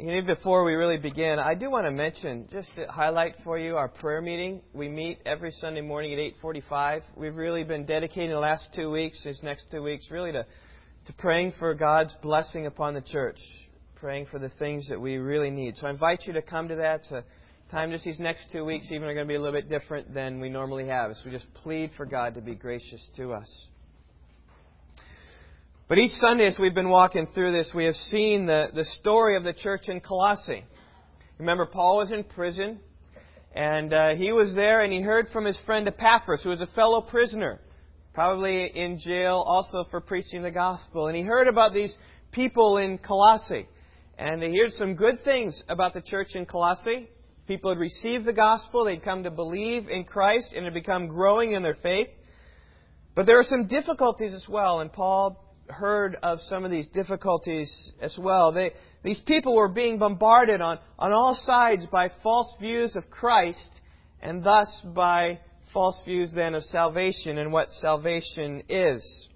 Know, before we really begin, I do want to mention, just to highlight for you, our prayer meeting. We meet every Sunday morning at 8:45. We've really been dedicating the last two weeks, these next two weeks, really to, to praying for God's blessing upon the church, praying for the things that we really need. So I invite you to come to that. It's a time just these next two weeks even are going to be a little bit different than we normally have. So we just plead for God to be gracious to us. But each Sunday, as we've been walking through this, we have seen the, the story of the church in Colossae. Remember, Paul was in prison, and uh, he was there, and he heard from his friend Epaphras, who was a fellow prisoner, probably in jail also for preaching the gospel. And he heard about these people in Colossae. And he heard some good things about the church in Colossae. People had received the gospel, they'd come to believe in Christ, and had become growing in their faith. But there were some difficulties as well, and Paul heard of some of these difficulties as well. They, these people were being bombarded on, on all sides by false views of Christ and thus by false views then of salvation and what salvation is.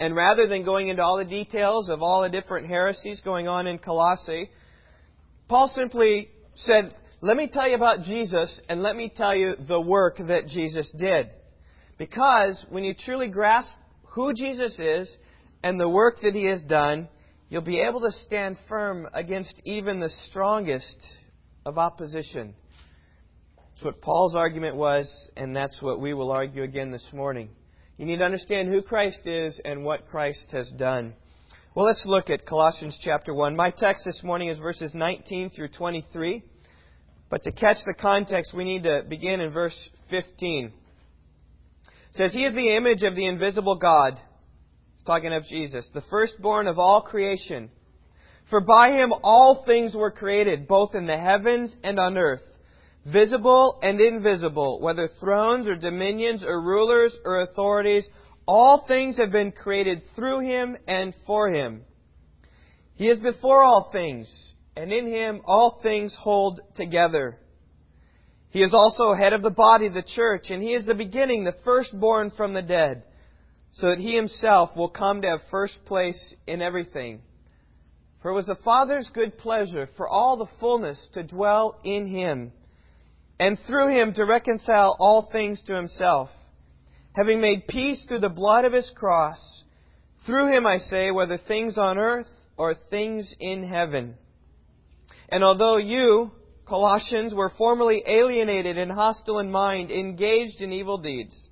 And rather than going into all the details of all the different heresies going on in Colossae, Paul simply said, Let me tell you about Jesus and let me tell you the work that Jesus did. Because when you truly grasp who Jesus is and the work that He has done, you'll be able to stand firm against even the strongest of opposition. That's what Paul's argument was, and that's what we will argue again this morning. You need to understand who Christ is and what Christ has done. Well, let's look at Colossians chapter 1. My text this morning is verses 19 through 23. But to catch the context, we need to begin in verse 15. It says, He is the image of the invisible God talking of Jesus, the firstborn of all creation. For by him all things were created, both in the heavens and on earth, visible and invisible, whether thrones or dominions or rulers or authorities, all things have been created through him and for him. He is before all things, and in him all things hold together. He is also head of the body, the church, and he is the beginning, the firstborn from the dead so that he himself will come to have first place in everything. For it was the Father's good pleasure for all the fullness to dwell in him, and through him to reconcile all things to himself, having made peace through the blood of his cross. Through him, I say, whether things on earth or things in heaven. And although you, Colossians, were formerly alienated and hostile in mind, engaged in evil deeds,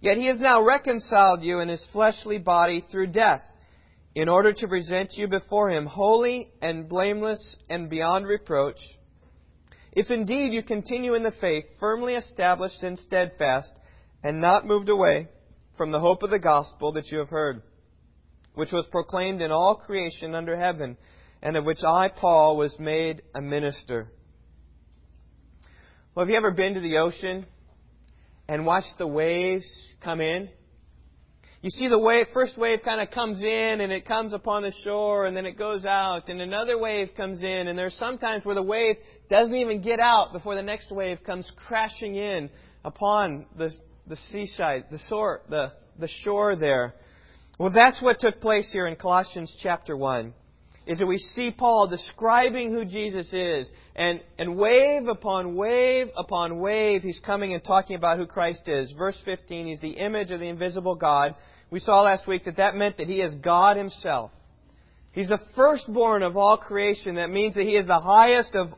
Yet he has now reconciled you in his fleshly body through death, in order to present you before him holy and blameless and beyond reproach. If indeed you continue in the faith, firmly established and steadfast, and not moved away from the hope of the gospel that you have heard, which was proclaimed in all creation under heaven, and of which I, Paul, was made a minister. Well, have you ever been to the ocean? And watch the waves come in. You see the wave, first wave kind of comes in and it comes upon the shore and then it goes out and another wave comes in and there's sometimes where the wave doesn't even get out before the next wave comes crashing in upon the, the seaside, the shore, the, the shore there. Well, that's what took place here in Colossians chapter 1 is that we see Paul describing who Jesus is. And, and wave upon wave upon wave, he's coming and talking about who Christ is. Verse 15, he's the image of the invisible God. We saw last week that that meant that he is God himself. He's the firstborn of all creation. That means that he is the highest of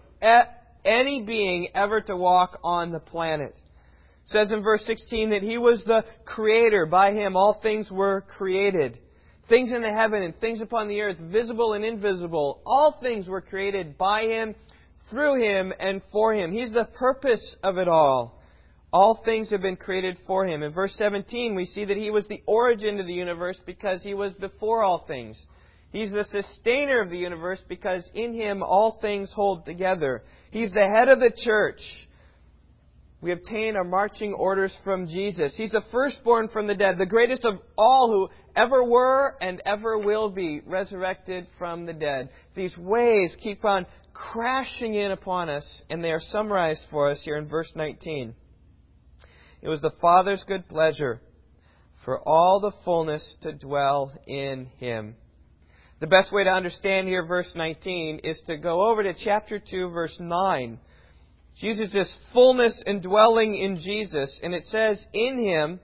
any being ever to walk on the planet. It says in verse 16 that he was the creator. By him all things were created. Things in the heaven and things upon the earth, visible and invisible, all things were created by Him, through Him, and for Him. He's the purpose of it all. All things have been created for Him. In verse 17, we see that He was the origin of the universe because He was before all things. He's the sustainer of the universe because in Him all things hold together. He's the head of the church. We obtain our marching orders from Jesus. He's the firstborn from the dead, the greatest of all who ever were and ever will be resurrected from the dead. These waves keep on crashing in upon us, and they are summarized for us here in verse 19. It was the Father's good pleasure for all the fullness to dwell in Him. The best way to understand here verse 19 is to go over to chapter 2, verse 9. Jesus this fullness indwelling in Jesus, and it says, In him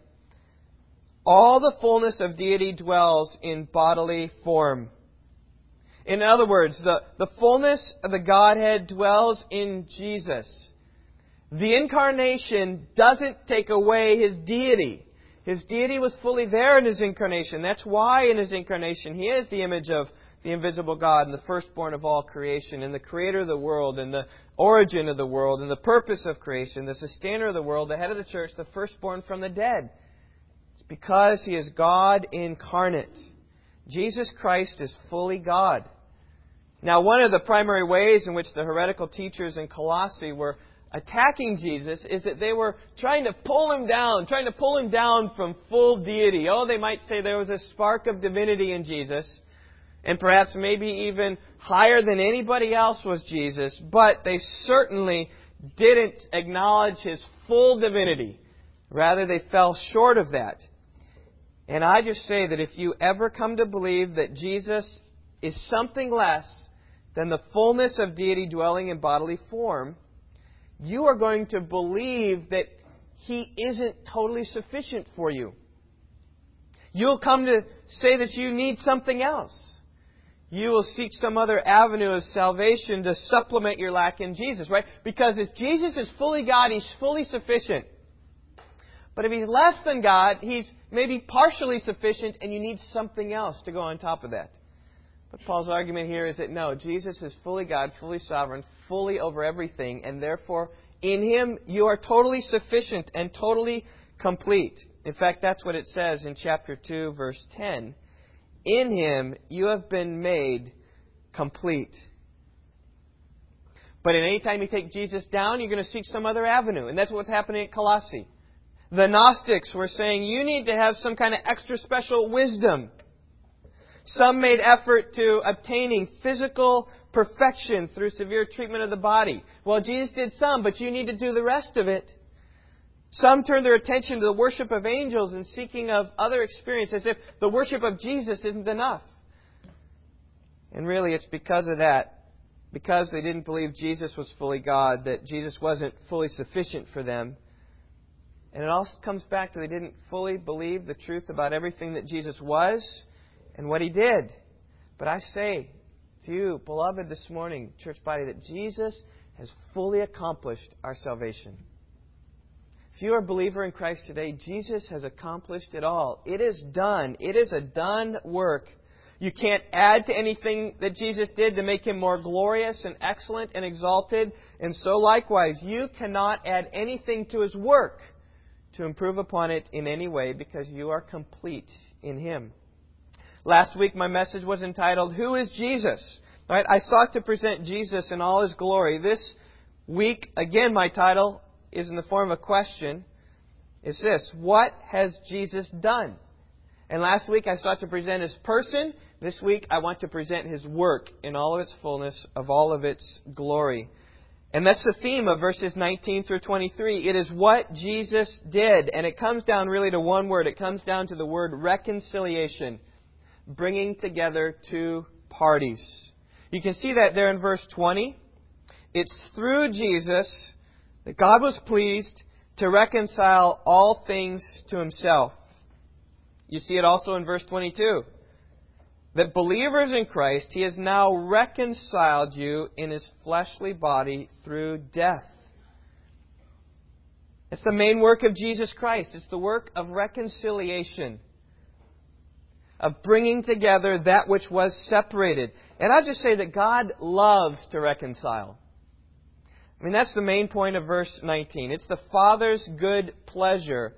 all the fullness of deity dwells in bodily form. In other words, the, the fullness of the Godhead dwells in Jesus. The incarnation doesn't take away his deity. His deity was fully there in his incarnation. That's why in his incarnation he is the image of the invisible God and the firstborn of all creation and the creator of the world and the origin of the world and the purpose of creation, the sustainer of the world, the head of the church, the firstborn from the dead. It's because he is God incarnate. Jesus Christ is fully God. Now, one of the primary ways in which the heretical teachers in Colossae were attacking Jesus is that they were trying to pull him down, trying to pull him down from full deity. Oh, they might say there was a spark of divinity in Jesus, and perhaps maybe even higher than anybody else was Jesus, but they certainly didn't acknowledge his full divinity. Rather, they fell short of that. And I just say that if you ever come to believe that Jesus is something less than the fullness of deity dwelling in bodily form, you are going to believe that He isn't totally sufficient for you. You'll come to say that you need something else. You will seek some other avenue of salvation to supplement your lack in Jesus, right? Because if Jesus is fully God, He's fully sufficient. But if He's less than God, He's maybe partially sufficient and you need something else to go on top of that. But Paul's argument here is that no, Jesus is fully God, fully sovereign, fully over everything, and therefore in Him you are totally sufficient and totally complete. In fact, that's what it says in chapter 2, verse 10. In Him you have been made complete. But at any time you take Jesus down, you're going to seek some other avenue. And that's what's happening at Colossae. The Gnostics were saying you need to have some kind of extra special wisdom. Some made effort to obtaining physical perfection through severe treatment of the body. Well, Jesus did some, but you need to do the rest of it. Some turn their attention to the worship of angels and seeking of other experience as if the worship of Jesus isn't enough. And really, it's because of that, because they didn't believe Jesus was fully God, that Jesus wasn't fully sufficient for them. And it all comes back to they didn't fully believe the truth about everything that Jesus was and what he did. But I say to you, beloved, this morning, church body, that Jesus has fully accomplished our salvation. If you are a believer in Christ today, Jesus has accomplished it all. It is done. It is a done work. You can't add to anything that Jesus did to make him more glorious and excellent and exalted. And so likewise, you cannot add anything to his work to improve upon it in any way because you are complete in him. Last week, my message was entitled, Who is Jesus? Right? I sought to present Jesus in all his glory. This week, again, my title is in the form of a question. It's this What has Jesus done? And last week, I sought to present his person. This week, I want to present his work in all of its fullness, of all of its glory. And that's the theme of verses 19 through 23. It is what Jesus did. And it comes down really to one word. It comes down to the word reconciliation bringing together two parties. You can see that there in verse 20. It's through Jesus that God was pleased to reconcile all things to himself. You see it also in verse 22. That believers in Christ, he has now reconciled you in his fleshly body through death. It's the main work of Jesus Christ. It's the work of reconciliation of bringing together that which was separated. And I'll just say that God loves to reconcile. I mean, that's the main point of verse 19. It's the Father's good pleasure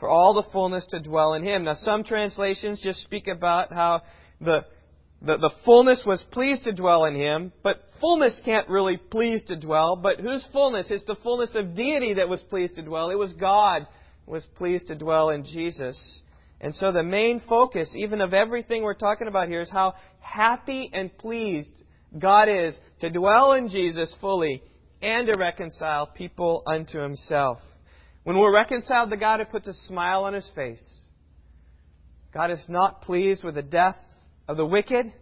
for all the fullness to dwell in Him. Now, some translations just speak about how the, the, the fullness was pleased to dwell in Him, but fullness can't really please to dwell. But whose fullness? It's the fullness of deity that was pleased to dwell. It was God was pleased to dwell in Jesus. And so the main focus, even of everything we're talking about here, is how happy and pleased God is to dwell in Jesus fully and to reconcile people unto himself. When we're reconciled to God, it puts a smile on his face. God is not pleased with the death of the wicked,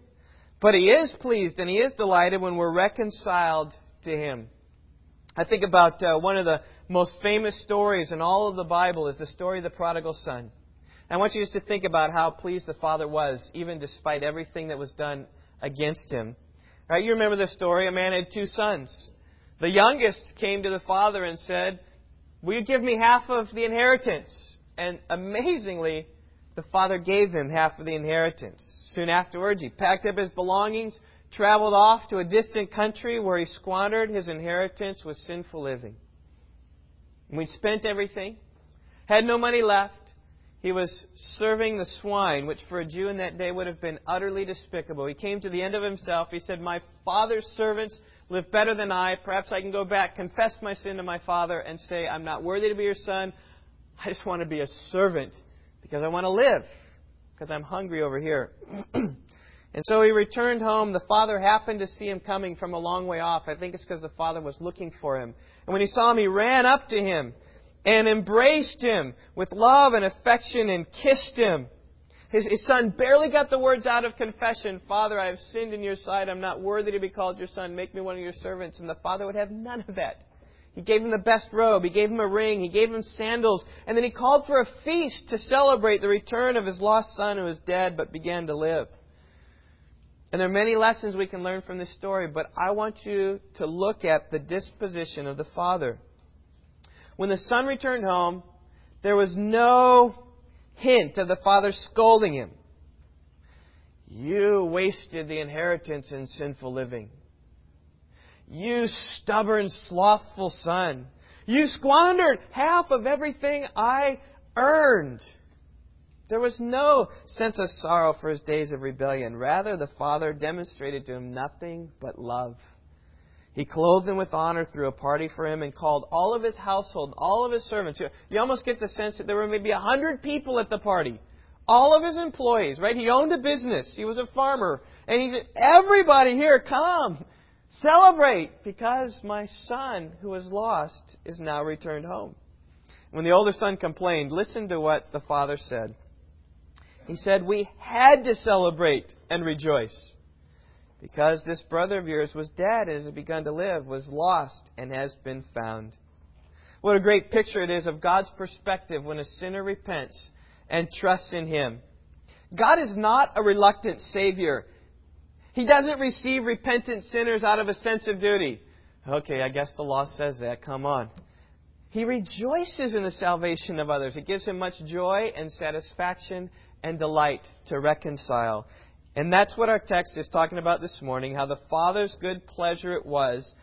But He is pleased and He is delighted when we're reconciled to Him. I think about uh, one of the most famous stories in all of the Bible is the story of the prodigal son. I want you just to think about how pleased the father was, even despite everything that was done against him. Right? You remember the story. A man had two sons. The youngest came to the father and said, Will you give me half of the inheritance? And amazingly, the father gave him half of the inheritance. Soon afterwards, he packed up his belongings, traveled off to a distant country where he squandered his inheritance with sinful living. And we spent everything, had no money left. He was serving the swine, which for a Jew in that day would have been utterly despicable. He came to the end of himself. He said, My father's servants live better than I. Perhaps I can go back, confess my sin to my father, and say, I'm not worthy to be your son. I just want to be a servant because I want to live, because I'm hungry over here. and so he returned home. The father happened to see him coming from a long way off. I think it's because the father was looking for him. And when he saw him, he ran up to him and embraced him with love and affection and kissed him. His, his, son barely got the words out of confession Father, I have sinned in your sight. I'm not worthy to be called your son. Make me one of your servants. And the father would have none of that. He gave him the best robe. He gave him a ring. He gave him sandals. And then he called for a feast to celebrate the return of his lost son who was dead but began to live. And there are many lessons we can learn from this story, but I want you to look at the disposition of the father. When the son returned home, there was no hint of the father scolding him. You wasted the inheritance in sinful living. You stubborn, slothful son. You squandered half of everything I earned. There was no sense of sorrow for his days of rebellion. Rather, the father demonstrated to him nothing but love. He clothed him with honor, threw a party for him, and called all of his household, all of his servants. You almost get the sense that there were maybe a hundred people at the party. All of his employees, right? He owned a business. He was a farmer. And he said, everybody here, come. Celebrate because my son who was lost is now returned home. When the older son complained, listen to what the father said. He said, We had to celebrate and rejoice because this brother of yours was dead and has begun to live, was lost and has been found. What a great picture it is of God's perspective when a sinner repents and trusts in Him. God is not a reluctant Savior. He doesn't receive repentant sinners out of a sense of duty. Okay, I guess the law says that. Come on. He rejoices in the salvation of others. It gives him much joy and satisfaction and delight to reconcile. And that's what our text is talking about this morning how the Father's good pleasure it was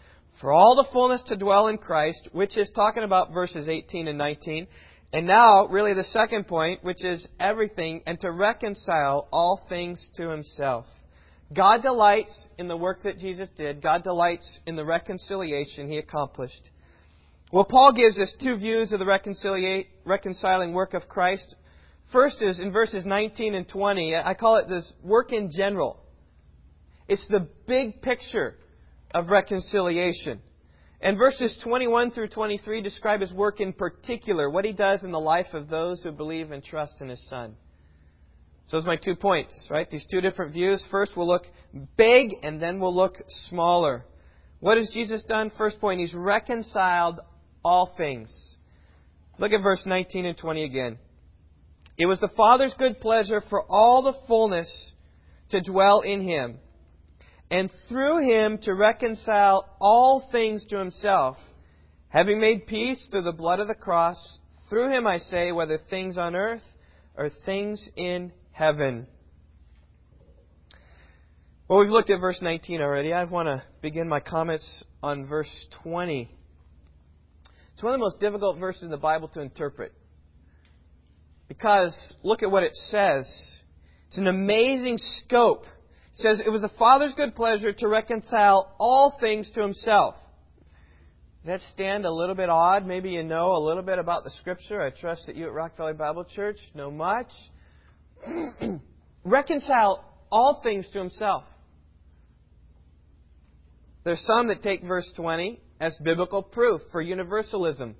for all the fullness to dwell in Christ, which is talking about verses 18 and 19. And now, really, the second point, which is everything, and to reconcile all things to Himself. God delights in the work that Jesus did. God delights in the reconciliation he accomplished. Well, Paul gives us two views of the reconciling work of Christ. First is in verses 19 and 20. I call it this work in general. It's the big picture of reconciliation. And verses 21 through 23 describe his work in particular, what he does in the life of those who believe and trust in his Son. So those are my two points, right? These two different views. First, we'll look big, and then we'll look smaller. What has Jesus done? First point, he's reconciled all things. Look at verse 19 and 20 again. It was the Father's good pleasure for all the fullness to dwell in him, and through him to reconcile all things to himself, having made peace through the blood of the cross. Through him, I say, whether things on earth or things in heaven. Well, we've looked at verse 19 already. I want to begin my comments on verse 20. It's one of the most difficult verses in the Bible to interpret. Because look at what it says. It's an amazing scope. It says, It was the Father's good pleasure to reconcile all things to Himself. Does that stand a little bit odd? Maybe you know a little bit about the Scripture. I trust that you at Rock Valley Bible Church know much. reconcile all things to himself. There's some that take verse 20 as biblical proof for universalism.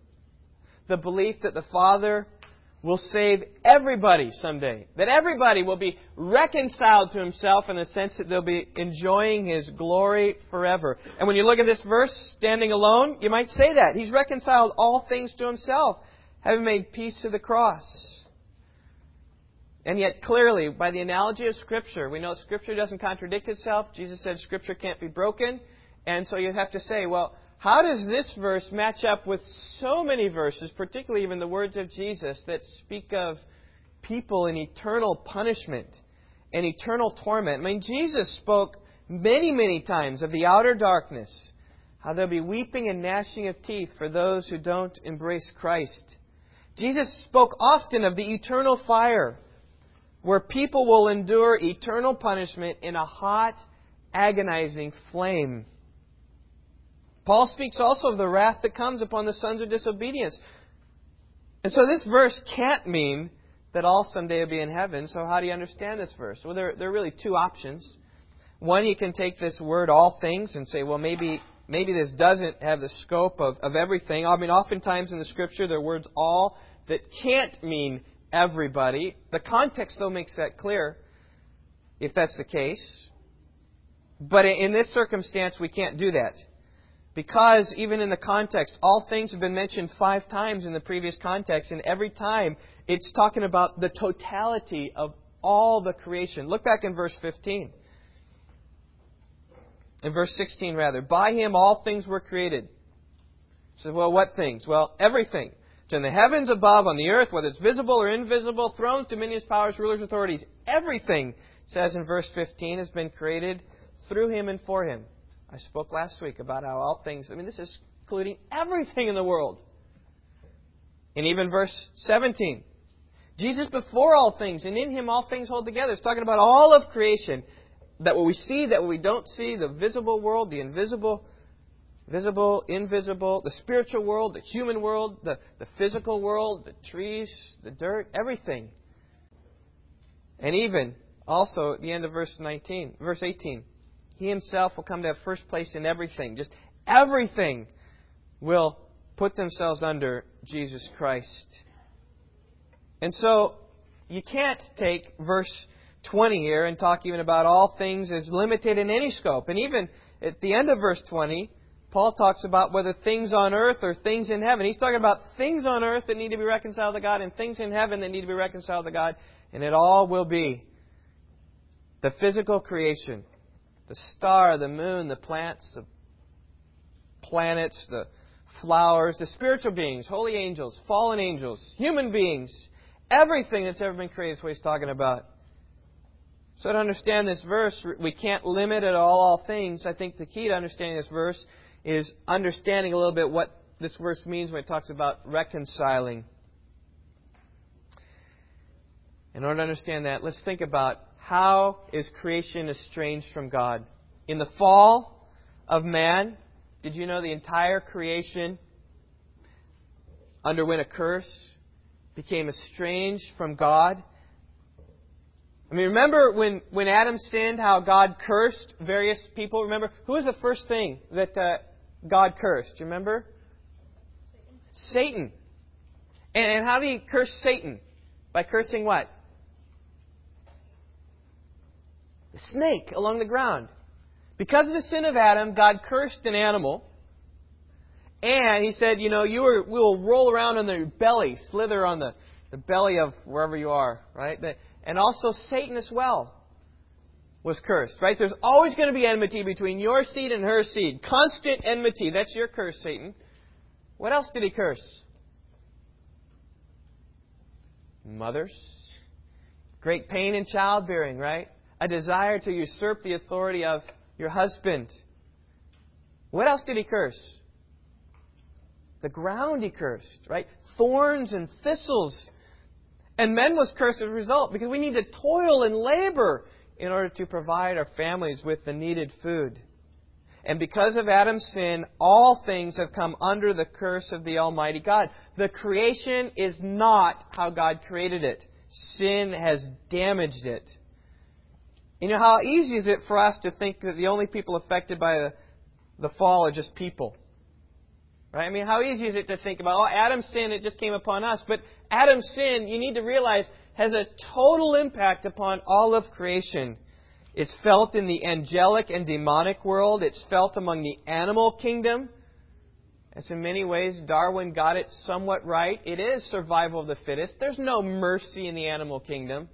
The belief that the Father will save everybody someday. That everybody will be reconciled to himself in the sense that they'll be enjoying his glory forever. And when you look at this verse standing alone, you might say that. He's reconciled all things to himself, having made peace to the cross. And yet, clearly, by the analogy of Scripture, we know Scripture doesn't contradict itself. Jesus said Scripture can't be broken. And so you have to say, well, how does this verse match up with so many verses, particularly even the words of Jesus, that speak of people in eternal punishment and eternal torment? I mean, Jesus spoke many, many times of the outer darkness, how there'll be weeping and gnashing of teeth for those who don't embrace Christ. Jesus spoke often of the eternal fire, where people will endure eternal punishment in a hot, agonizing flame. Paul speaks also of the wrath that comes upon the sons of disobedience. And so this verse can't mean that all someday will be in heaven. So how do you understand this verse? Well, there, there are really two options. One, you can take this word all things and say, well, maybe maybe this doesn't have the scope of, of everything. I mean, oftentimes in the scripture there are words all that can't mean everybody. The context, though, makes that clear, if that's the case. But in this circumstance, we can't do that. Because even in the context, all things have been mentioned five times in the previous context, and every time it's talking about the totality of all the creation. Look back in verse 15. In verse 16, rather. By him all things were created. So, well, what things? Well, everything. It's in the heavens above, on the earth, whether it's visible or invisible, thrones, dominions, powers, rulers, authorities. Everything, says in verse 15, has been created through him and for him. I spoke last week about how all things, I mean, this is including everything in the world. And even verse 17. Jesus before all things, and in him all things hold together. It's talking about all of creation. That what we see, that what we don't see, the visible world, the invisible, visible, invisible, the spiritual world, the human world, the, the physical world, the trees, the dirt, everything. And even also at the end of verse 19, verse 18. He himself will come to have first place in everything. Just everything will put themselves under Jesus Christ. And so, you can't take verse 20 here and talk even about all things as limited in any scope. And even at the end of verse 20, Paul talks about whether things on earth or things in heaven. He's talking about things on earth that need to be reconciled to God and things in heaven that need to be reconciled to God. And it all will be the physical creation the star, the moon, the plants, the planets, the flowers, the spiritual beings, holy angels, fallen angels, human beings, everything that's ever been created is what he's talking about. So to understand this verse, we can't limit it all all things. I think the key to understanding this verse is understanding a little bit what this verse means when it talks about reconciling. In order to understand that, let's think about how is creation estranged from God? In the fall of man, did you know the entire creation underwent a curse, became estranged from God? I mean, remember when, when Adam sinned, how God cursed various people? Remember, who was the first thing that uh, God cursed? Do you remember? Satan. Satan. And, and how did he curse Satan? By cursing what? The snake along the ground. Because of the sin of Adam, God cursed an animal. And he said, you know, you are, will roll around on the belly, slither on the, the belly of wherever you are, right? And also Satan as well was cursed, right? There's always going to be enmity between your seed and her seed. Constant enmity. That's your curse, Satan. What else did he curse? Mothers. Great pain in childbearing, right? A desire to usurp the authority of your husband. What else did he curse? The ground he cursed, right? Thorns and thistles. And men was cursed as a result because we need to toil and labor in order to provide our families with the needed food. And because of Adam's sin, all things have come under the curse of the Almighty God. The creation is not how God created it. Sin has damaged it. You know, how easy is it for us to think that the only people affected by the, the fall are just people? Right? I mean, how easy is it to think about, oh, Adam's sin, it just came upon us. But Adam's sin, you need to realize, has a total impact upon all of creation. It's felt in the angelic and demonic world. It's felt among the animal kingdom. As in many ways, Darwin got it somewhat right. It is survival of the fittest. There's no mercy in the animal kingdom.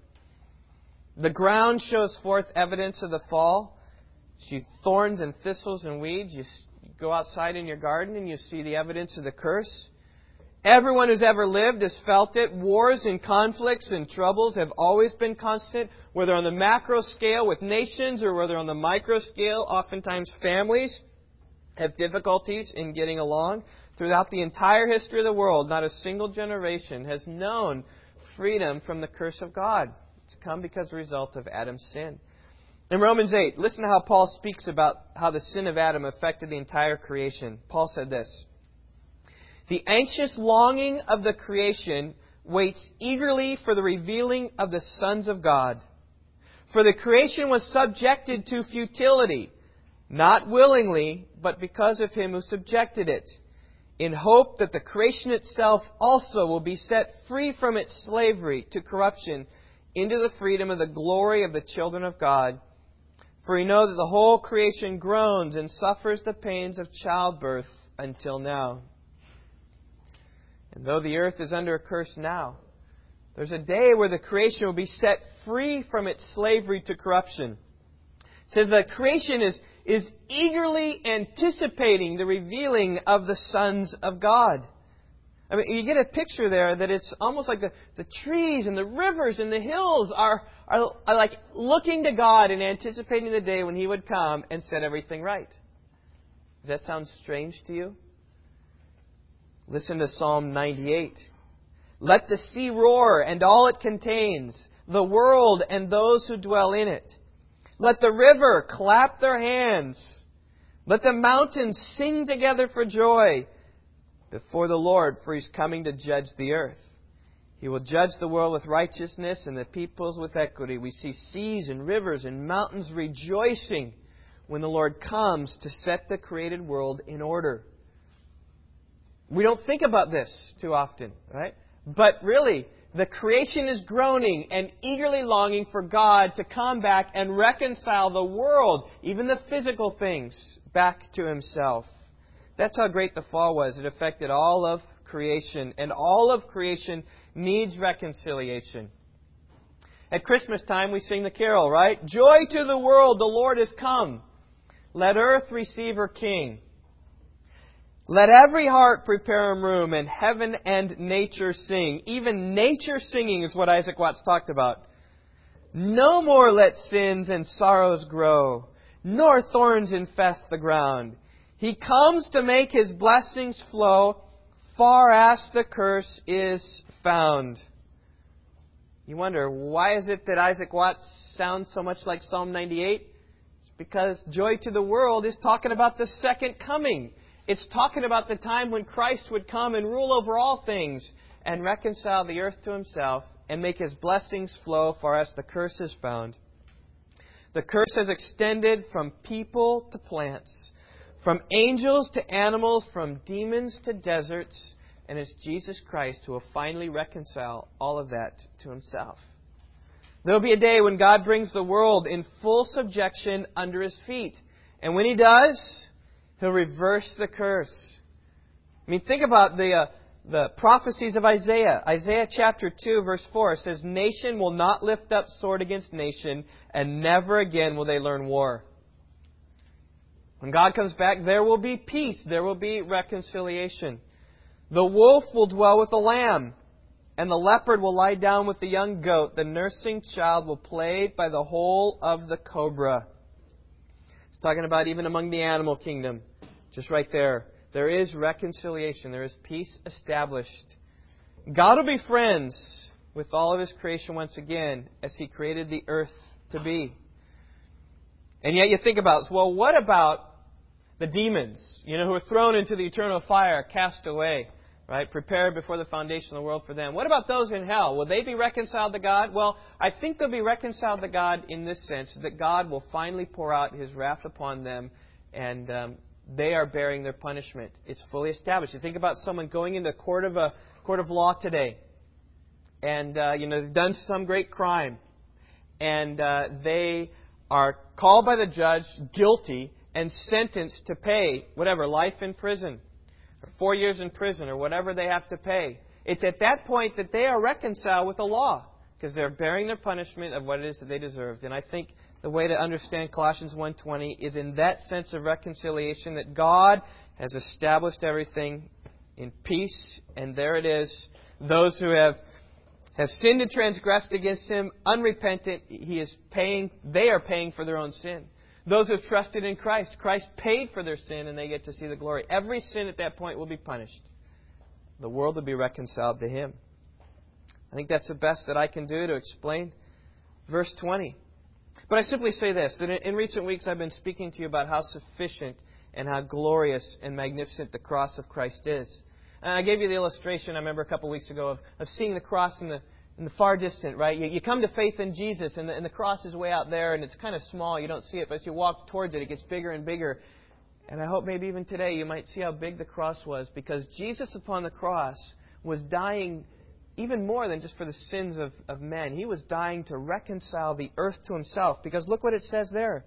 The ground shows forth evidence of the fall. See thorns and thistles and weeds. You go outside in your garden and you see the evidence of the curse. Everyone who's ever lived has felt it. Wars and conflicts and troubles have always been constant, whether on the macro scale with nations or whether on the micro scale, oftentimes families have difficulties in getting along. Throughout the entire history of the world, not a single generation has known freedom from the curse of God. Come because of the result of Adam's sin. In Romans 8, listen to how Paul speaks about how the sin of Adam affected the entire creation. Paul said this The anxious longing of the creation waits eagerly for the revealing of the sons of God. For the creation was subjected to futility not willingly, but because of him who subjected it, in hope that the creation itself also will be set free from its slavery to corruption into the freedom of the glory of the children of God. For we know that the whole creation groans and suffers the pains of childbirth until now. And though the earth is under a curse now, there's a day where the creation will be set free from its slavery to corruption. It says that creation is is eagerly anticipating the revealing of the sons of God. I mean, you get a picture there that it's almost like the, the trees and the rivers and the hills are, are, are like looking to God and anticipating the day when He would come and set everything right. Does that sound strange to you? Listen to Psalm 98. Let the sea roar and all it contains, the world and those who dwell in it. Let the river clap their hands. Let the mountains sing together for joy before the Lord, for he's coming to judge the earth. He will judge the world with righteousness and the peoples with equity. We see seas and rivers and mountains rejoicing when the Lord comes to set the created world in order. We don't think about this too often, right? But really, the creation is groaning and eagerly longing for God to come back and reconcile the world, even the physical things, back to Himself. That's how great the fall was. It affected all of creation, and all of creation needs reconciliation. At Christmas time, we sing the carol, right? Joy to the world, the Lord is come. Let earth receive her King. Let every heart prepare a room, and heaven and nature sing. Even nature singing is what Isaac Watts talked about. No more let sins and sorrows grow, nor thorns infest the ground. He comes to make his blessings flow, far as the curse is found. You wonder, why is it that Isaac Watts sounds so much like Psalm 98? It's because Joy to the World is talking about the second coming. It's talking about the time when Christ would come and rule over all things and reconcile the earth to himself and make his blessings flow far as the curse is found. The curse has extended from people to plants, from angels to animals, from demons to deserts, and it's Jesus Christ who will finally reconcile all of that to himself. There will be a day when God brings the world in full subjection under his feet. And when he does, He'll reverse the curse. I mean, think about the, uh, the prophecies of Isaiah. Isaiah chapter 2, verse 4 says, Nation will not lift up sword against nation, and never again will they learn war. When God comes back, there will be peace. There will be reconciliation. The wolf will dwell with the lamb, and the leopard will lie down with the young goat. The nursing child will play by the hole of the cobra. It's talking about even among the animal kingdom. Just right there. There is reconciliation. There is peace established. God will be friends with all of His creation once again as He created the earth to be. And yet you think about, well, what about the demons, you know, who are thrown into the eternal fire, cast away, right? Prepared before the foundation of the world for them. What about those in hell? Will they be reconciled to God? Well, I think they'll be reconciled to God in this sense that God will finally pour out His wrath upon them and um, they are bearing their punishment. It's fully established. You think about someone going into court of a court of law today, and uh, you know they've done some great crime, and uh, they are called by the judge guilty and sentenced to pay whatever life in prison, or four years in prison, or whatever they have to pay. It's at that point that they are reconciled with the law because they're bearing their punishment of what it is that they deserved. And I think the way to understand Colossians 1:20 is in that sense of reconciliation that God has established everything in peace, and there it is. Those who have have sinned and transgressed against him, unrepentant, he is paying, they are paying for their own sin. Those who have trusted in Christ, Christ paid for their sin and they get to see the glory. Every sin at that point will be punished. The world will be reconciled to him. I think that's the best that I can do to explain verse 20. But I simply say this that in recent weeks I've been speaking to you about how sufficient and how glorious and magnificent the cross of Christ is. And I gave you the illustration, I remember a couple of weeks ago, of, of seeing the cross in the, in the far distant, right? You, you come to faith in Jesus, and the, and the cross is way out there, and it's kind of small. You don't see it, but as you walk towards it, it gets bigger and bigger. And I hope maybe even today you might see how big the cross was, because Jesus upon the cross was dying even more than just for the sins of, of men. He was dying to reconcile the earth to himself, because look what it says there.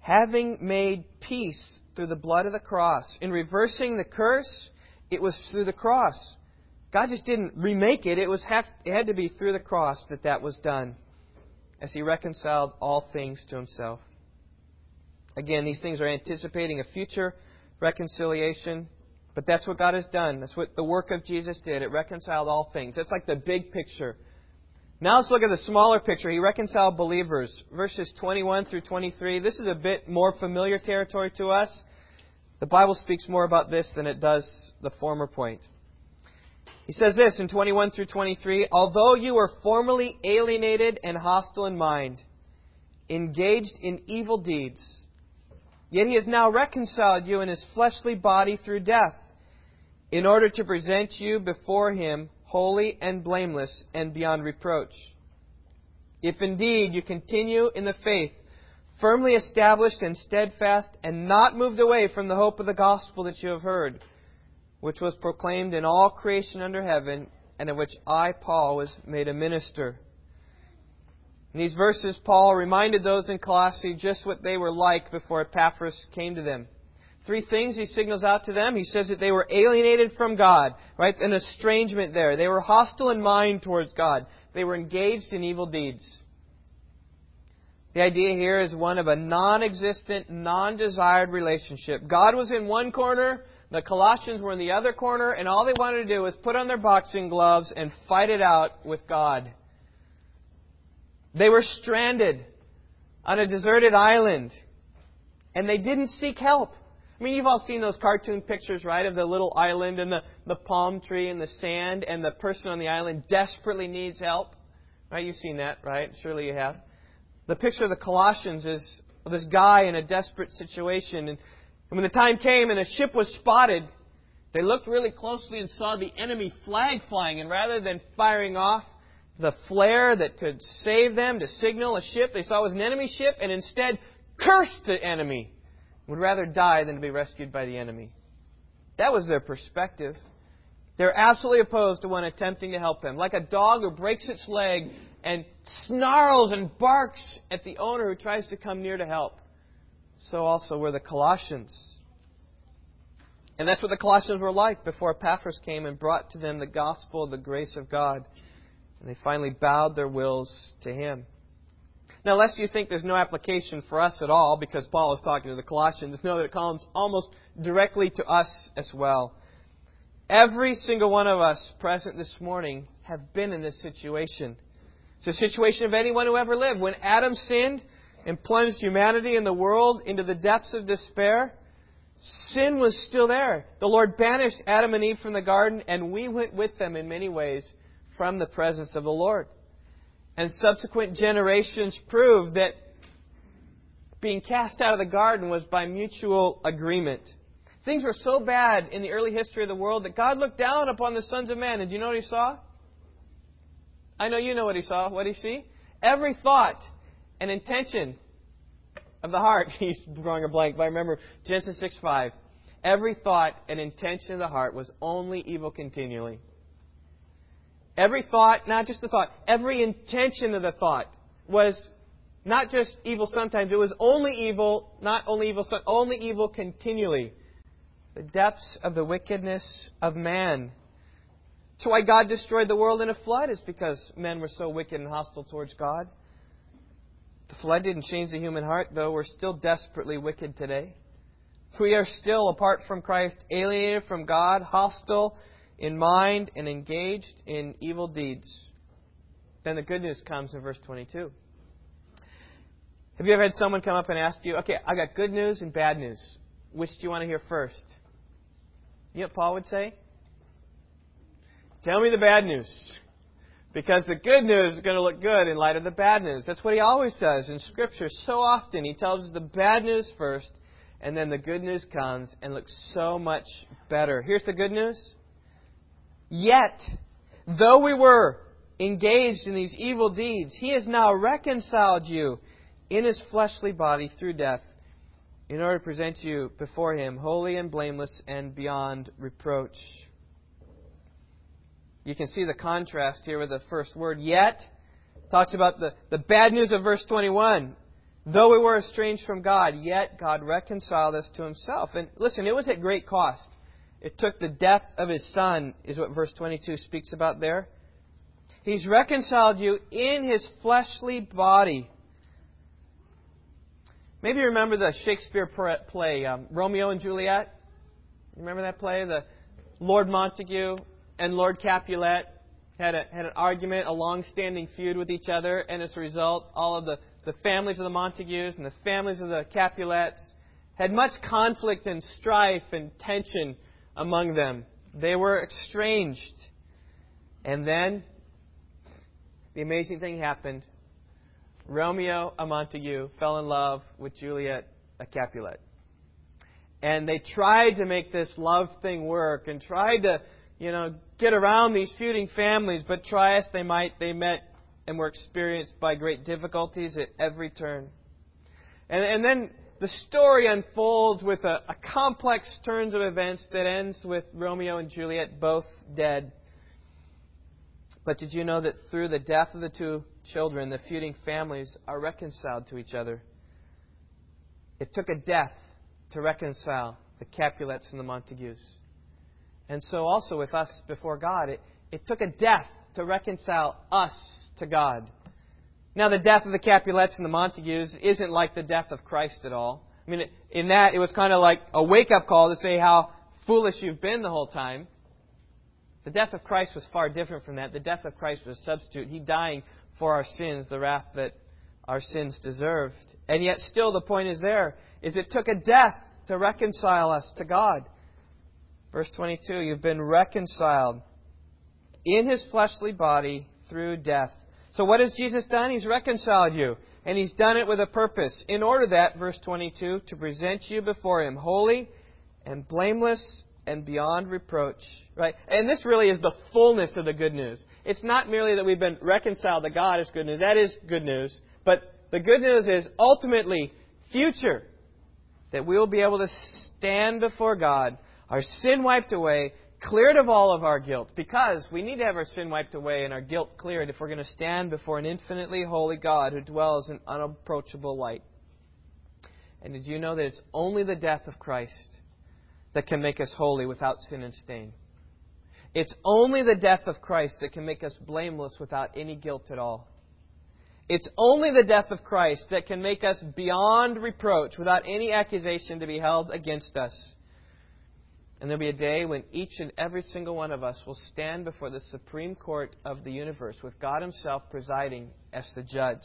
Having made peace through the blood of the cross, in reversing the curse, it was through the cross. God just didn't remake it. It was have, it had to be through the cross that that was done, as He reconciled all things to Himself. Again, these things are anticipating a future reconciliation, but that's what God has done. That's what the work of Jesus did. It reconciled all things. That's like the big picture. Now let's look at the smaller picture. He reconciled believers. Verses 21 through 23. This is a bit more familiar territory to us. The Bible speaks more about this than it does the former point. He says this in 21 through 23 Although you were formerly alienated and hostile in mind, engaged in evil deeds, yet he has now reconciled you in his fleshly body through death, in order to present you before him holy and blameless and beyond reproach. If indeed you continue in the faith, firmly established and steadfast, and not moved away from the hope of the gospel that you have heard, which was proclaimed in all creation under heaven, and of which I, Paul, was made a minister. In these verses, Paul reminded those in Colossae just what they were like before Epaphras came to them. Three things he signals out to them. He says that they were alienated from God, right? An estrangement there. They were hostile in mind towards God. They were engaged in evil deeds. The idea here is one of a non existent, non desired relationship. God was in one corner, the Colossians were in the other corner, and all they wanted to do was put on their boxing gloves and fight it out with God. They were stranded on a deserted island, and they didn't seek help. I mean, you've all seen those cartoon pictures, right, of the little island and the, the palm tree and the sand, and the person on the island desperately needs help. Right? You've seen that, right? Surely you have. The picture of the Colossians is this guy in a desperate situation. And when the time came and a ship was spotted, they looked really closely and saw the enemy flag flying. And rather than firing off the flare that could save them to signal a ship, they saw was an enemy ship and instead cursed the enemy. Would rather die than to be rescued by the enemy. That was their perspective. They're absolutely opposed to one attempting to help them. Like a dog who breaks its leg and snarls and barks at the owner who tries to come near to help. So also were the Colossians. And that's what the Colossians were like before Epaphras came and brought to them the gospel of the grace of God. And they finally bowed their wills to him. Now, lest you think there's no application for us at all, because Paul is talking to the Colossians, know that it comes almost directly to us as well. Every single one of us present this morning have been in this situation. It's a situation of anyone who ever lived. When Adam sinned and plunged humanity and the world into the depths of despair, sin was still there. The Lord banished Adam and Eve from the garden, and we went with them in many ways from the presence of the Lord. And subsequent generations proved that being cast out of the garden was by mutual agreement. Things were so bad in the early history of the world that God looked down upon the sons of man. And do you know what he saw? I know you know what he saw. What did he see? Every thought and intention of the heart. He's drawing a blank, but I remember Genesis 6 5. every thought and intention of the heart was only evil continually. Every thought, not just the thought, every intention of the thought was not just evil sometimes, it was only evil, not only evil, only evil continually. The depths of the wickedness of man. That's why God destroyed the world in a flood, is because men were so wicked and hostile towards God. The flood didn't change the human heart, though we're still desperately wicked today. We are still, apart from Christ, alienated from God, hostile in mind, and engaged in evil deeds. Then the good news comes in verse 22. Have you ever had someone come up and ask you, okay, I got good news and bad news. Which do you want to hear first? You know what Paul would say? Tell me the bad news. Because the good news is going to look good in light of the bad news. That's what he always does in Scripture. So often he tells us the bad news first, and then the good news comes and looks so much better. Here's the good news. Yet, though we were engaged in these evil deeds, he has now reconciled you in his fleshly body through death in order to present you before him holy and blameless and beyond reproach. You can see the contrast here with the first word, yet. Talks about the, the bad news of verse 21. Though we were estranged from God, yet God reconciled us to himself. And listen, it was at great cost. It took the death of his son, is what verse 22 speaks about there. He's reconciled you in his fleshly body. Maybe you remember the Shakespeare play, um, Romeo and Juliet. You remember that play? The Lord Montague and Lord Capulet had, a, had an argument, a long-standing feud with each other, and as a result, all of the, the families of the Montagues and the families of the Capulets had much conflict and strife and tension among them. They were estranged. And then the amazing thing happened. Romeo, a Montague, fell in love with Juliet, a Capulet. And they tried to make this love thing work and tried to you know, get around these feuding families, but try as they might, they met and were experienced by great difficulties at every turn. And, and then the story unfolds with a, a complex turns of events that ends with Romeo and Juliet both dead. But did you know that through the death of the two children, the feuding families are reconciled to each other? It took a death to reconcile the Capulets and the Montagues. And so also with us before God, it, it took a death to reconcile us to God. Now, the death of the Capulets and the Montagues isn't like the death of Christ at all. I mean, in that, it was kind of like a wake up call to say how foolish you've been the whole time. The death of Christ was far different from that. The death of Christ was a substitute. He dying for our sins, the wrath that our sins deserved. And yet, still, the point is there, is it took a death to reconcile us to God. Verse 22 You've been reconciled in his fleshly body through death. So, what has Jesus done? He's reconciled you. And he's done it with a purpose. In order that, verse 22, to present you before him holy and blameless and beyond reproach. Right? And this really is the fullness of the good news. It's not merely that we've been reconciled to God is good news. That is good news. But the good news is ultimately future. That we will be able to stand before God our sin wiped away, cleared of all of our guilt, because we need to have our sin wiped away and our guilt cleared if we're going to stand before an infinitely holy God who dwells in unapproachable light. And did you know that it's only the death of Christ that can make us holy without sin and stain? It's only the death of Christ that can make us blameless without any guilt at all. It's only the death of Christ that can make us beyond reproach without any accusation to be held against us. And there'll be a day when each and every single one of us will stand before the Supreme Court of the universe with God Himself presiding as the judge.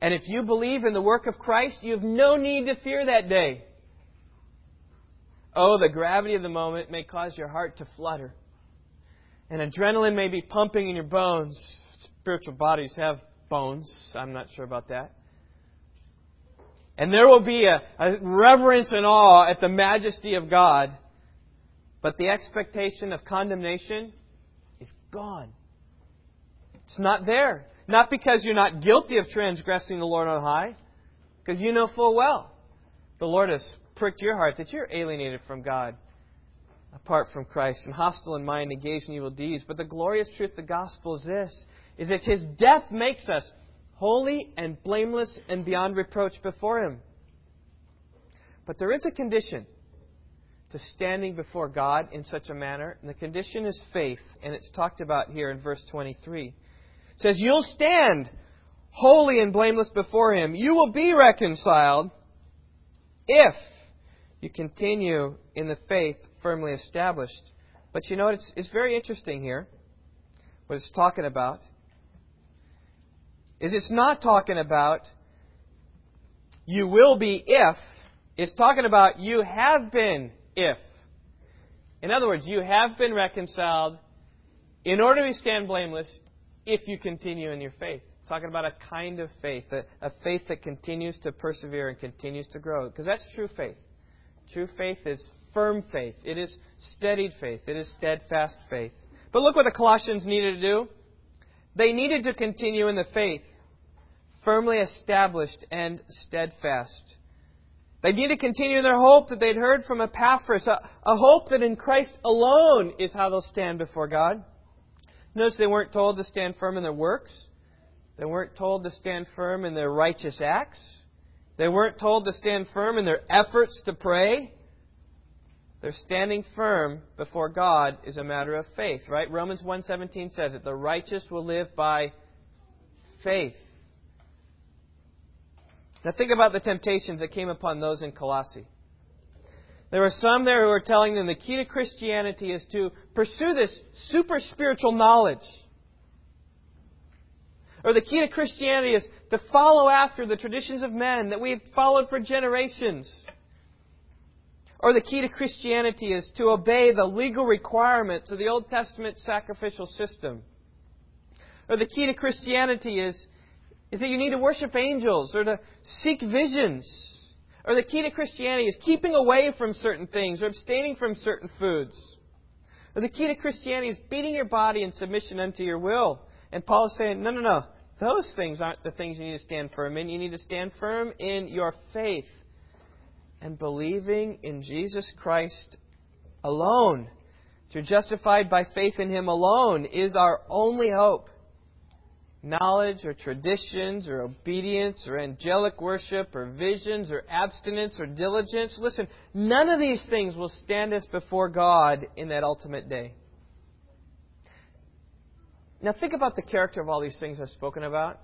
And if you believe in the work of Christ, you have no need to fear that day. Oh, the gravity of the moment may cause your heart to flutter. And adrenaline may be pumping in your bones. Spiritual bodies have bones. I'm not sure about that. And there will be a, a reverence and awe at the majesty of God. But the expectation of condemnation is gone. It's not there. Not because you're not guilty of transgressing the Lord on high, because you know full well the Lord has pricked your heart that you're alienated from God apart from Christ and hostile in mind, engaged in evil deeds. But the glorious truth of the gospel is this is that his death makes us holy and blameless and beyond reproach before him. But there is a condition to standing before God in such a manner, and the condition is faith, and it's talked about here in verse 23. It says, You'll stand holy and blameless before him. You will be reconciled if you continue in the faith firmly established. But you know, it's, it's very interesting here, what it's talking about. Is it's not talking about you will be if, it's talking about you have been if. In other words, you have been reconciled in order to stand blameless if you continue in your faith. Talking about a kind of faith, a, a faith that continues to persevere and continues to grow. Because that's true faith. True faith is firm faith. It is steadied faith. It is steadfast faith. But look what the Colossians needed to do. They needed to continue in the faith, firmly established and steadfast. They need to continue in their hope that they'd heard from Epaphras, a, a hope that in Christ alone is how they'll stand before God. Notice they weren't told to stand firm in their works. They weren't told to stand firm in their righteous acts. They weren't told to stand firm in their efforts to pray. Their standing firm before God is a matter of faith, right? Romans 1:17 says it, "The righteous will live by faith." Now think about the temptations that came upon those in Colossae. There were some there who were telling them the key to Christianity is to pursue this super spiritual knowledge. Or the key to Christianity is to follow after the traditions of men that we've followed for generations. Or the key to Christianity is to obey the legal requirements of the Old Testament sacrificial system. Or the key to Christianity is, is that you need to worship angels or to seek visions. Or the key to Christianity is keeping away from certain things or abstaining from certain foods. Or the key to Christianity is beating your body in submission unto your will. And Paul is saying, no, no, no. Those things aren't the things you need to stand firm in. You need to stand firm in your faith and believing in Jesus Christ alone. To be justified by faith in Him alone is our only hope. Knowledge or traditions or obedience or angelic worship or visions or abstinence or diligence. Listen, none of these things will stand us before God in that ultimate day. Now think about the character of all these things I've spoken about.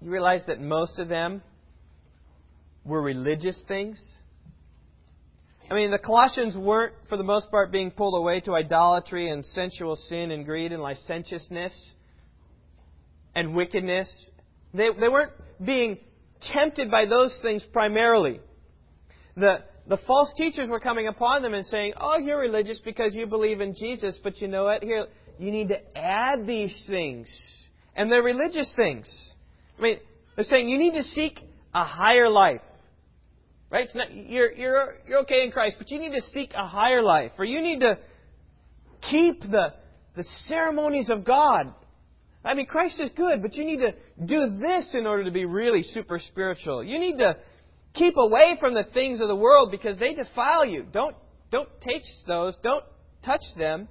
You realize that most of them were religious things. I mean, the Colossians weren't, for the most part, being pulled away to idolatry and sensual sin and greed and licentiousness and wickedness. They, they weren't being tempted by those things primarily. The, the false teachers were coming upon them and saying, Oh, you're religious because you believe in Jesus, but you know what? Here, you need to add these things. And they're religious things. I mean, they're saying you need to seek a higher life. Right? Not, you're, you're, you're okay in Christ, but you need to seek a higher life. Or you need to keep the, the ceremonies of God. I mean, Christ is good, but you need to do this in order to be really super spiritual. You need to keep away from the things of the world because they defile you. Don't, don't taste those. Don't touch them.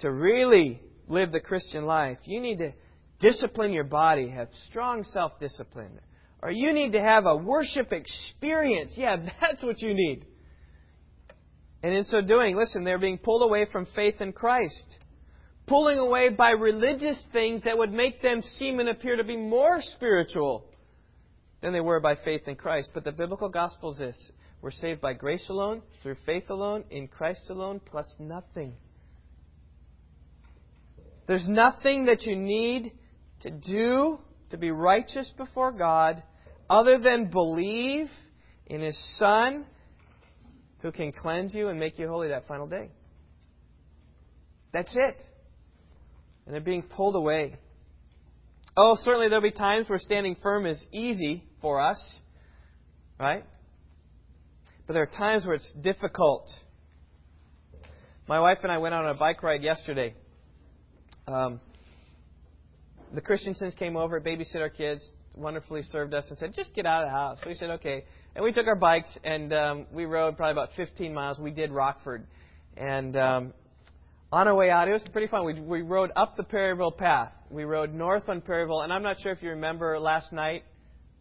To really live the Christian life, you need to discipline your body, have strong self discipline. Or you need to have a worship experience. Yeah, that's what you need. And in so doing, listen, they're being pulled away from faith in Christ. Pulling away by religious things that would make them seem and appear to be more spiritual than they were by faith in Christ. But the biblical gospel is this we're saved by grace alone, through faith alone, in Christ alone, plus nothing. There's nothing that you need to do to be righteous before God other than believe in His Son who can cleanse you and make you holy that final day. That's it. And they're being pulled away. Oh, certainly there'll be times where standing firm is easy for us, right? But there are times where it's difficult. My wife and I went on a bike ride yesterday. Um, the Christiansons came over, babysit our kids, wonderfully served us, and said, just get out of the house. So we said, okay. And we took our bikes and um, we rode probably about 15 miles. We did Rockford. And um, on our way out, it was pretty fun. We, we rode up the Perryville Path. We rode north on Perryville. And I'm not sure if you remember last night,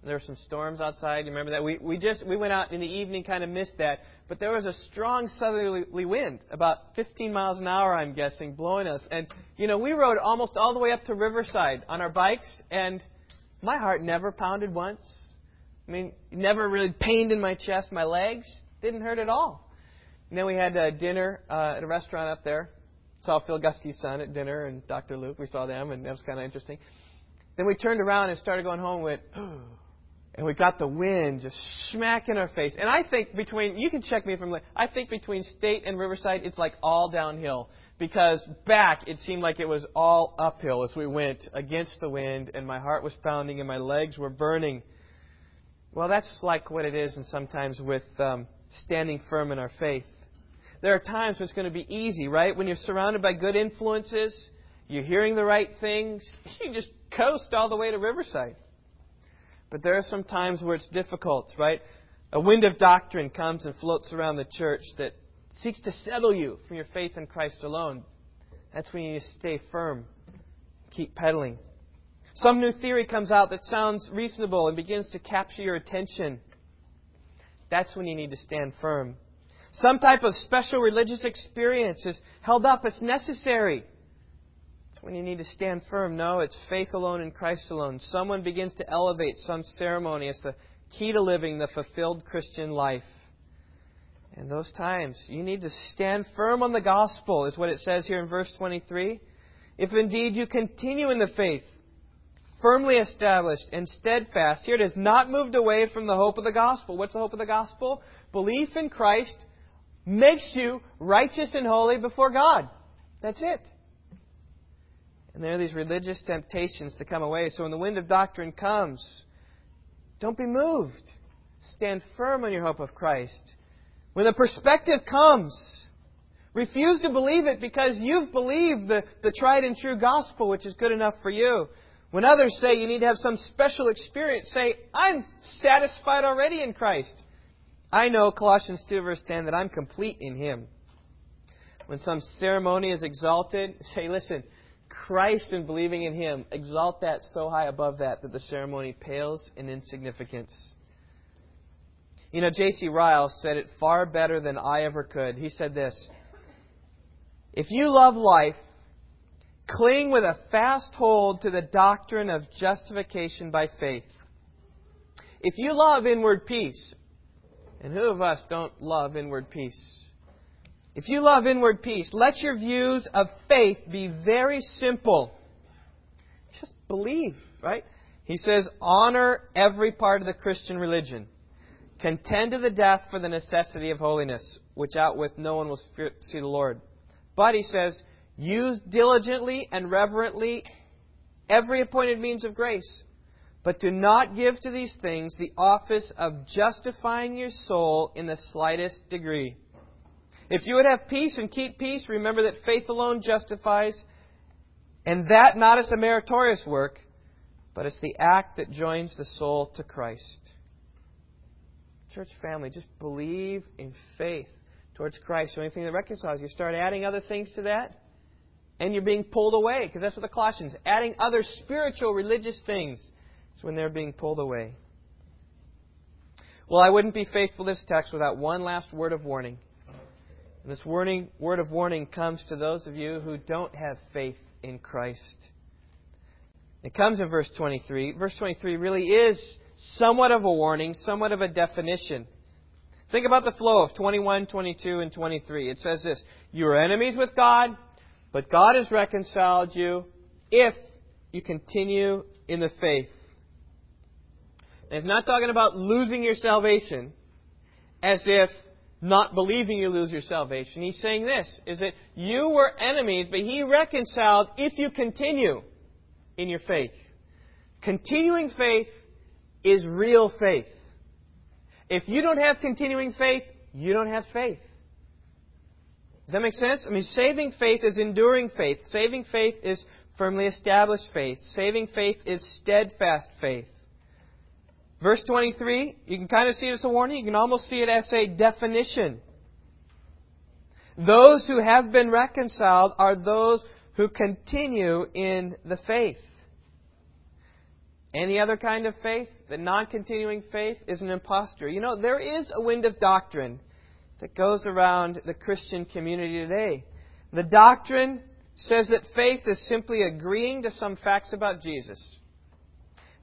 there were some storms outside. You remember that? We, we just we went out in the evening, kind of missed that. But there was a strong southerly wind, about 15 miles an hour, I'm guessing, blowing us. And, you know, we rode almost all the way up to Riverside on our bikes, and my heart never pounded once. I mean, never really pained in my chest, my legs didn't hurt at all. And then we had uh, dinner uh, at a restaurant up there. Saw Phil Gusky's son at dinner and Dr. Luke. We saw them, and that was kind of interesting. Then we turned around and started going home with, and we got the wind just smack in our face. And I think between, you can check me I'm I think between State and Riverside, it's like all downhill. Because back, it seemed like it was all uphill as we went against the wind, and my heart was pounding and my legs were burning. Well, that's like what it is, and sometimes with um, standing firm in our faith. There are times when it's going to be easy, right? When you're surrounded by good influences, you're hearing the right things, you just coast all the way to Riverside. But there are some times where it's difficult, right? A wind of doctrine comes and floats around the church that seeks to settle you from your faith in Christ alone. That's when you need to stay firm, keep pedaling. Some new theory comes out that sounds reasonable and begins to capture your attention. That's when you need to stand firm. Some type of special religious experience is held up as necessary. That's when you need to stand firm. No, it's faith alone in Christ alone. Someone begins to elevate some ceremony as the key to living the fulfilled Christian life. In those times, you need to stand firm on the gospel, is what it says here in verse 23. If indeed you continue in the faith, firmly established and steadfast. Here it is, not moved away from the hope of the gospel. What's the hope of the gospel? Belief in Christ makes you righteous and holy before God. That's it. And there are these religious temptations to come away. So when the wind of doctrine comes, don't be moved. Stand firm on your hope of Christ. When the perspective comes, refuse to believe it because you've believed the, the tried and true gospel, which is good enough for you. When others say you need to have some special experience, say, I'm satisfied already in Christ. I know, Colossians 2, verse 10, that I'm complete in Him. When some ceremony is exalted, say, listen, Christ and believing in Him, exalt that so high above that that the ceremony pales in insignificance. You know, J.C. Ryle said it far better than I ever could. He said this If you love life, Cling with a fast hold to the doctrine of justification by faith. If you love inward peace, and who of us don't love inward peace? If you love inward peace, let your views of faith be very simple. Just believe, right? He says, honor every part of the Christian religion. Contend to the death for the necessity of holiness, which out with no one will see the Lord. But, he says, Use diligently and reverently every appointed means of grace. But do not give to these things the office of justifying your soul in the slightest degree. If you would have peace and keep peace, remember that faith alone justifies, and that not as a meritorious work, but as the act that joins the soul to Christ. Church family, just believe in faith towards Christ. The only thing that reconciles you. Start adding other things to that, and you're being pulled away, because that's what the Colossians, adding other spiritual religious things. It's when they're being pulled away. Well, I wouldn't be faithful to this text without one last word of warning. And this warning, word of warning comes to those of you who don't have faith in Christ. It comes in verse 23. Verse 23 really is somewhat of a warning, somewhat of a definition. Think about the flow of 21, 22, and 23. It says this You are enemies with God, but God has reconciled you if you continue in the faith. And it's not talking about losing your salvation as if not believing you lose your salvation. He's saying this is that you were enemies, but he reconciled if you continue in your faith. Continuing faith is real faith. If you don't have continuing faith, you don't have faith. Does that make sense? I mean, saving faith is enduring faith. Saving faith is firmly established faith. Saving faith is steadfast faith. Verse 23, you can kind of see it as a warning. You can almost see it as a definition. Those who have been reconciled are those who continue in the faith. Any other kind of faith, the non continuing faith, is an impostor. You know, there is a wind of doctrine that goes around the Christian community today. The doctrine says that faith is simply agreeing to some facts about Jesus.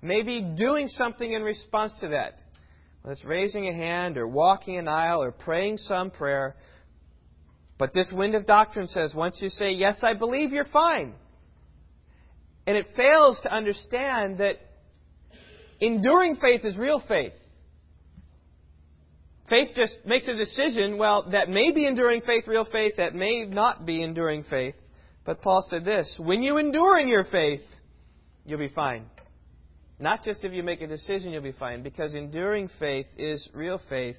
Maybe doing something in response to that. Whether it's raising a hand or walking an aisle or praying some prayer. But this wind of doctrine says once you say, Yes, I believe, you're fine. And it fails to understand that Enduring faith is real faith. Faith just makes a decision, well, that may be enduring faith, real faith, that may not be enduring faith. But Paul said this when you endure in your faith, you'll be fine. Not just if you make a decision, you'll be fine, because enduring faith is real faith.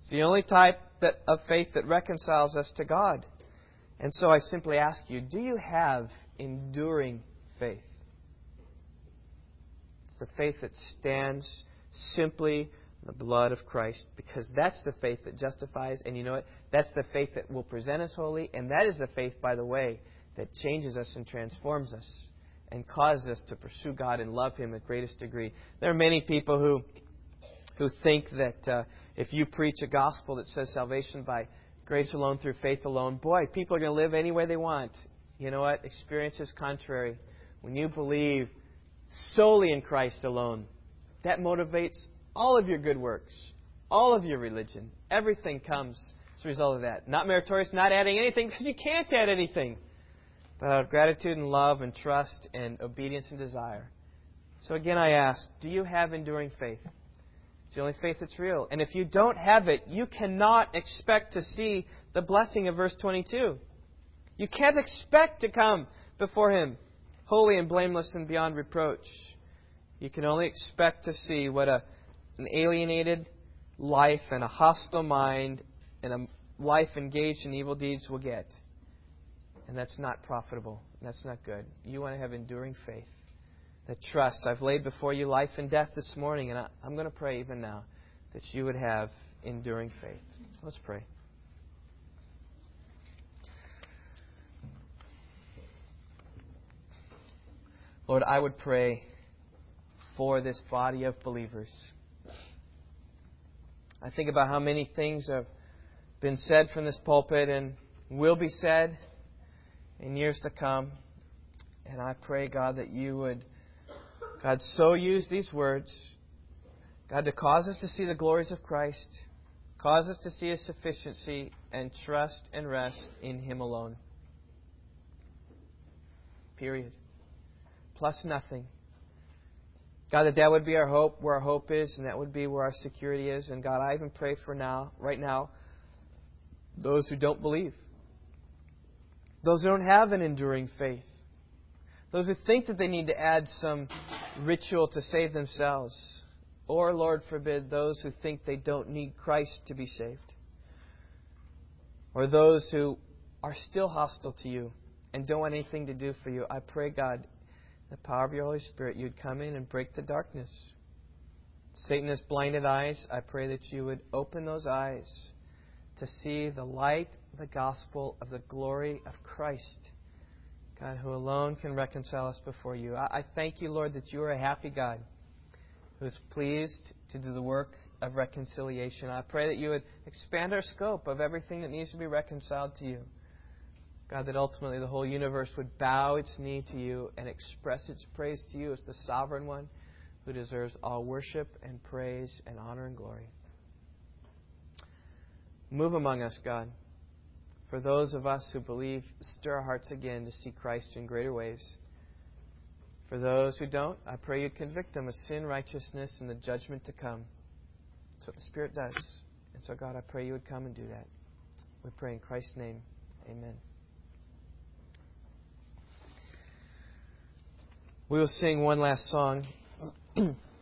It's the only type that, of faith that reconciles us to God. And so I simply ask you do you have enduring faith? It's the faith that stands simply in the blood of Christ, because that's the faith that justifies, and you know what? That's the faith that will present us holy, and that is the faith, by the way, that changes us and transforms us and causes us to pursue God and love Him at greatest degree. There are many people who who think that uh, if you preach a gospel that says salvation by grace alone through faith alone, boy, people are going to live any way they want. You know what? Experience is contrary. When you believe solely in Christ alone. That motivates all of your good works, all of your religion. Everything comes as a result of that. Not meritorious, not adding anything, because you can't add anything. But out of gratitude and love and trust and obedience and desire. So again, I ask, do you have enduring faith? It's the only faith that's real. And if you don't have it, you cannot expect to see the blessing of verse 22. You can't expect to come before Him holy and blameless and beyond reproach. You can only expect to see what a, an alienated life and a hostile mind and a life engaged in evil deeds will get. And that's not profitable. That's not good. You want to have enduring faith that trusts. I've laid before you life and death this morning, and I, I'm going to pray even now that you would have enduring faith. Let's pray. Lord, I would pray for this body of believers. I think about how many things have been said from this pulpit and will be said in years to come. And I pray, God, that you would, God, so use these words, God, to cause us to see the glories of Christ, cause us to see His sufficiency, and trust and rest in Him alone. Period plus nothing. God, that that would be our hope, where our hope is, and that would be where our security is. And God, I even pray for now, right now, those who don't believe, those who don't have an enduring faith, those who think that they need to add some ritual to save themselves, or, Lord forbid, those who think they don't need Christ to be saved, or those who are still hostile to you and don't want anything to do for you. I pray, God, the power of your Holy Spirit, you'd come in and break the darkness. Satan has blinded eyes. I pray that you would open those eyes to see the light, the gospel of the glory of Christ. God, who alone can reconcile us before you. I, thank you, Lord, that you are a happy God who is pleased to do the work of reconciliation. I pray that you would expand our scope of everything that needs to be reconciled to you. God, that ultimately the whole universe would bow its knee to you and express its praise to you as the sovereign one who deserves all worship and praise and honor and glory. Move among us, God. For those of us who believe, stir our hearts again to see Christ in greater ways. For those who don't, I pray you convict them of sin, righteousness, and the judgment to come. That's what the Spirit does. And so, God, I pray you would come and do that. We pray in Christ's name. Amen. We will sing one last song.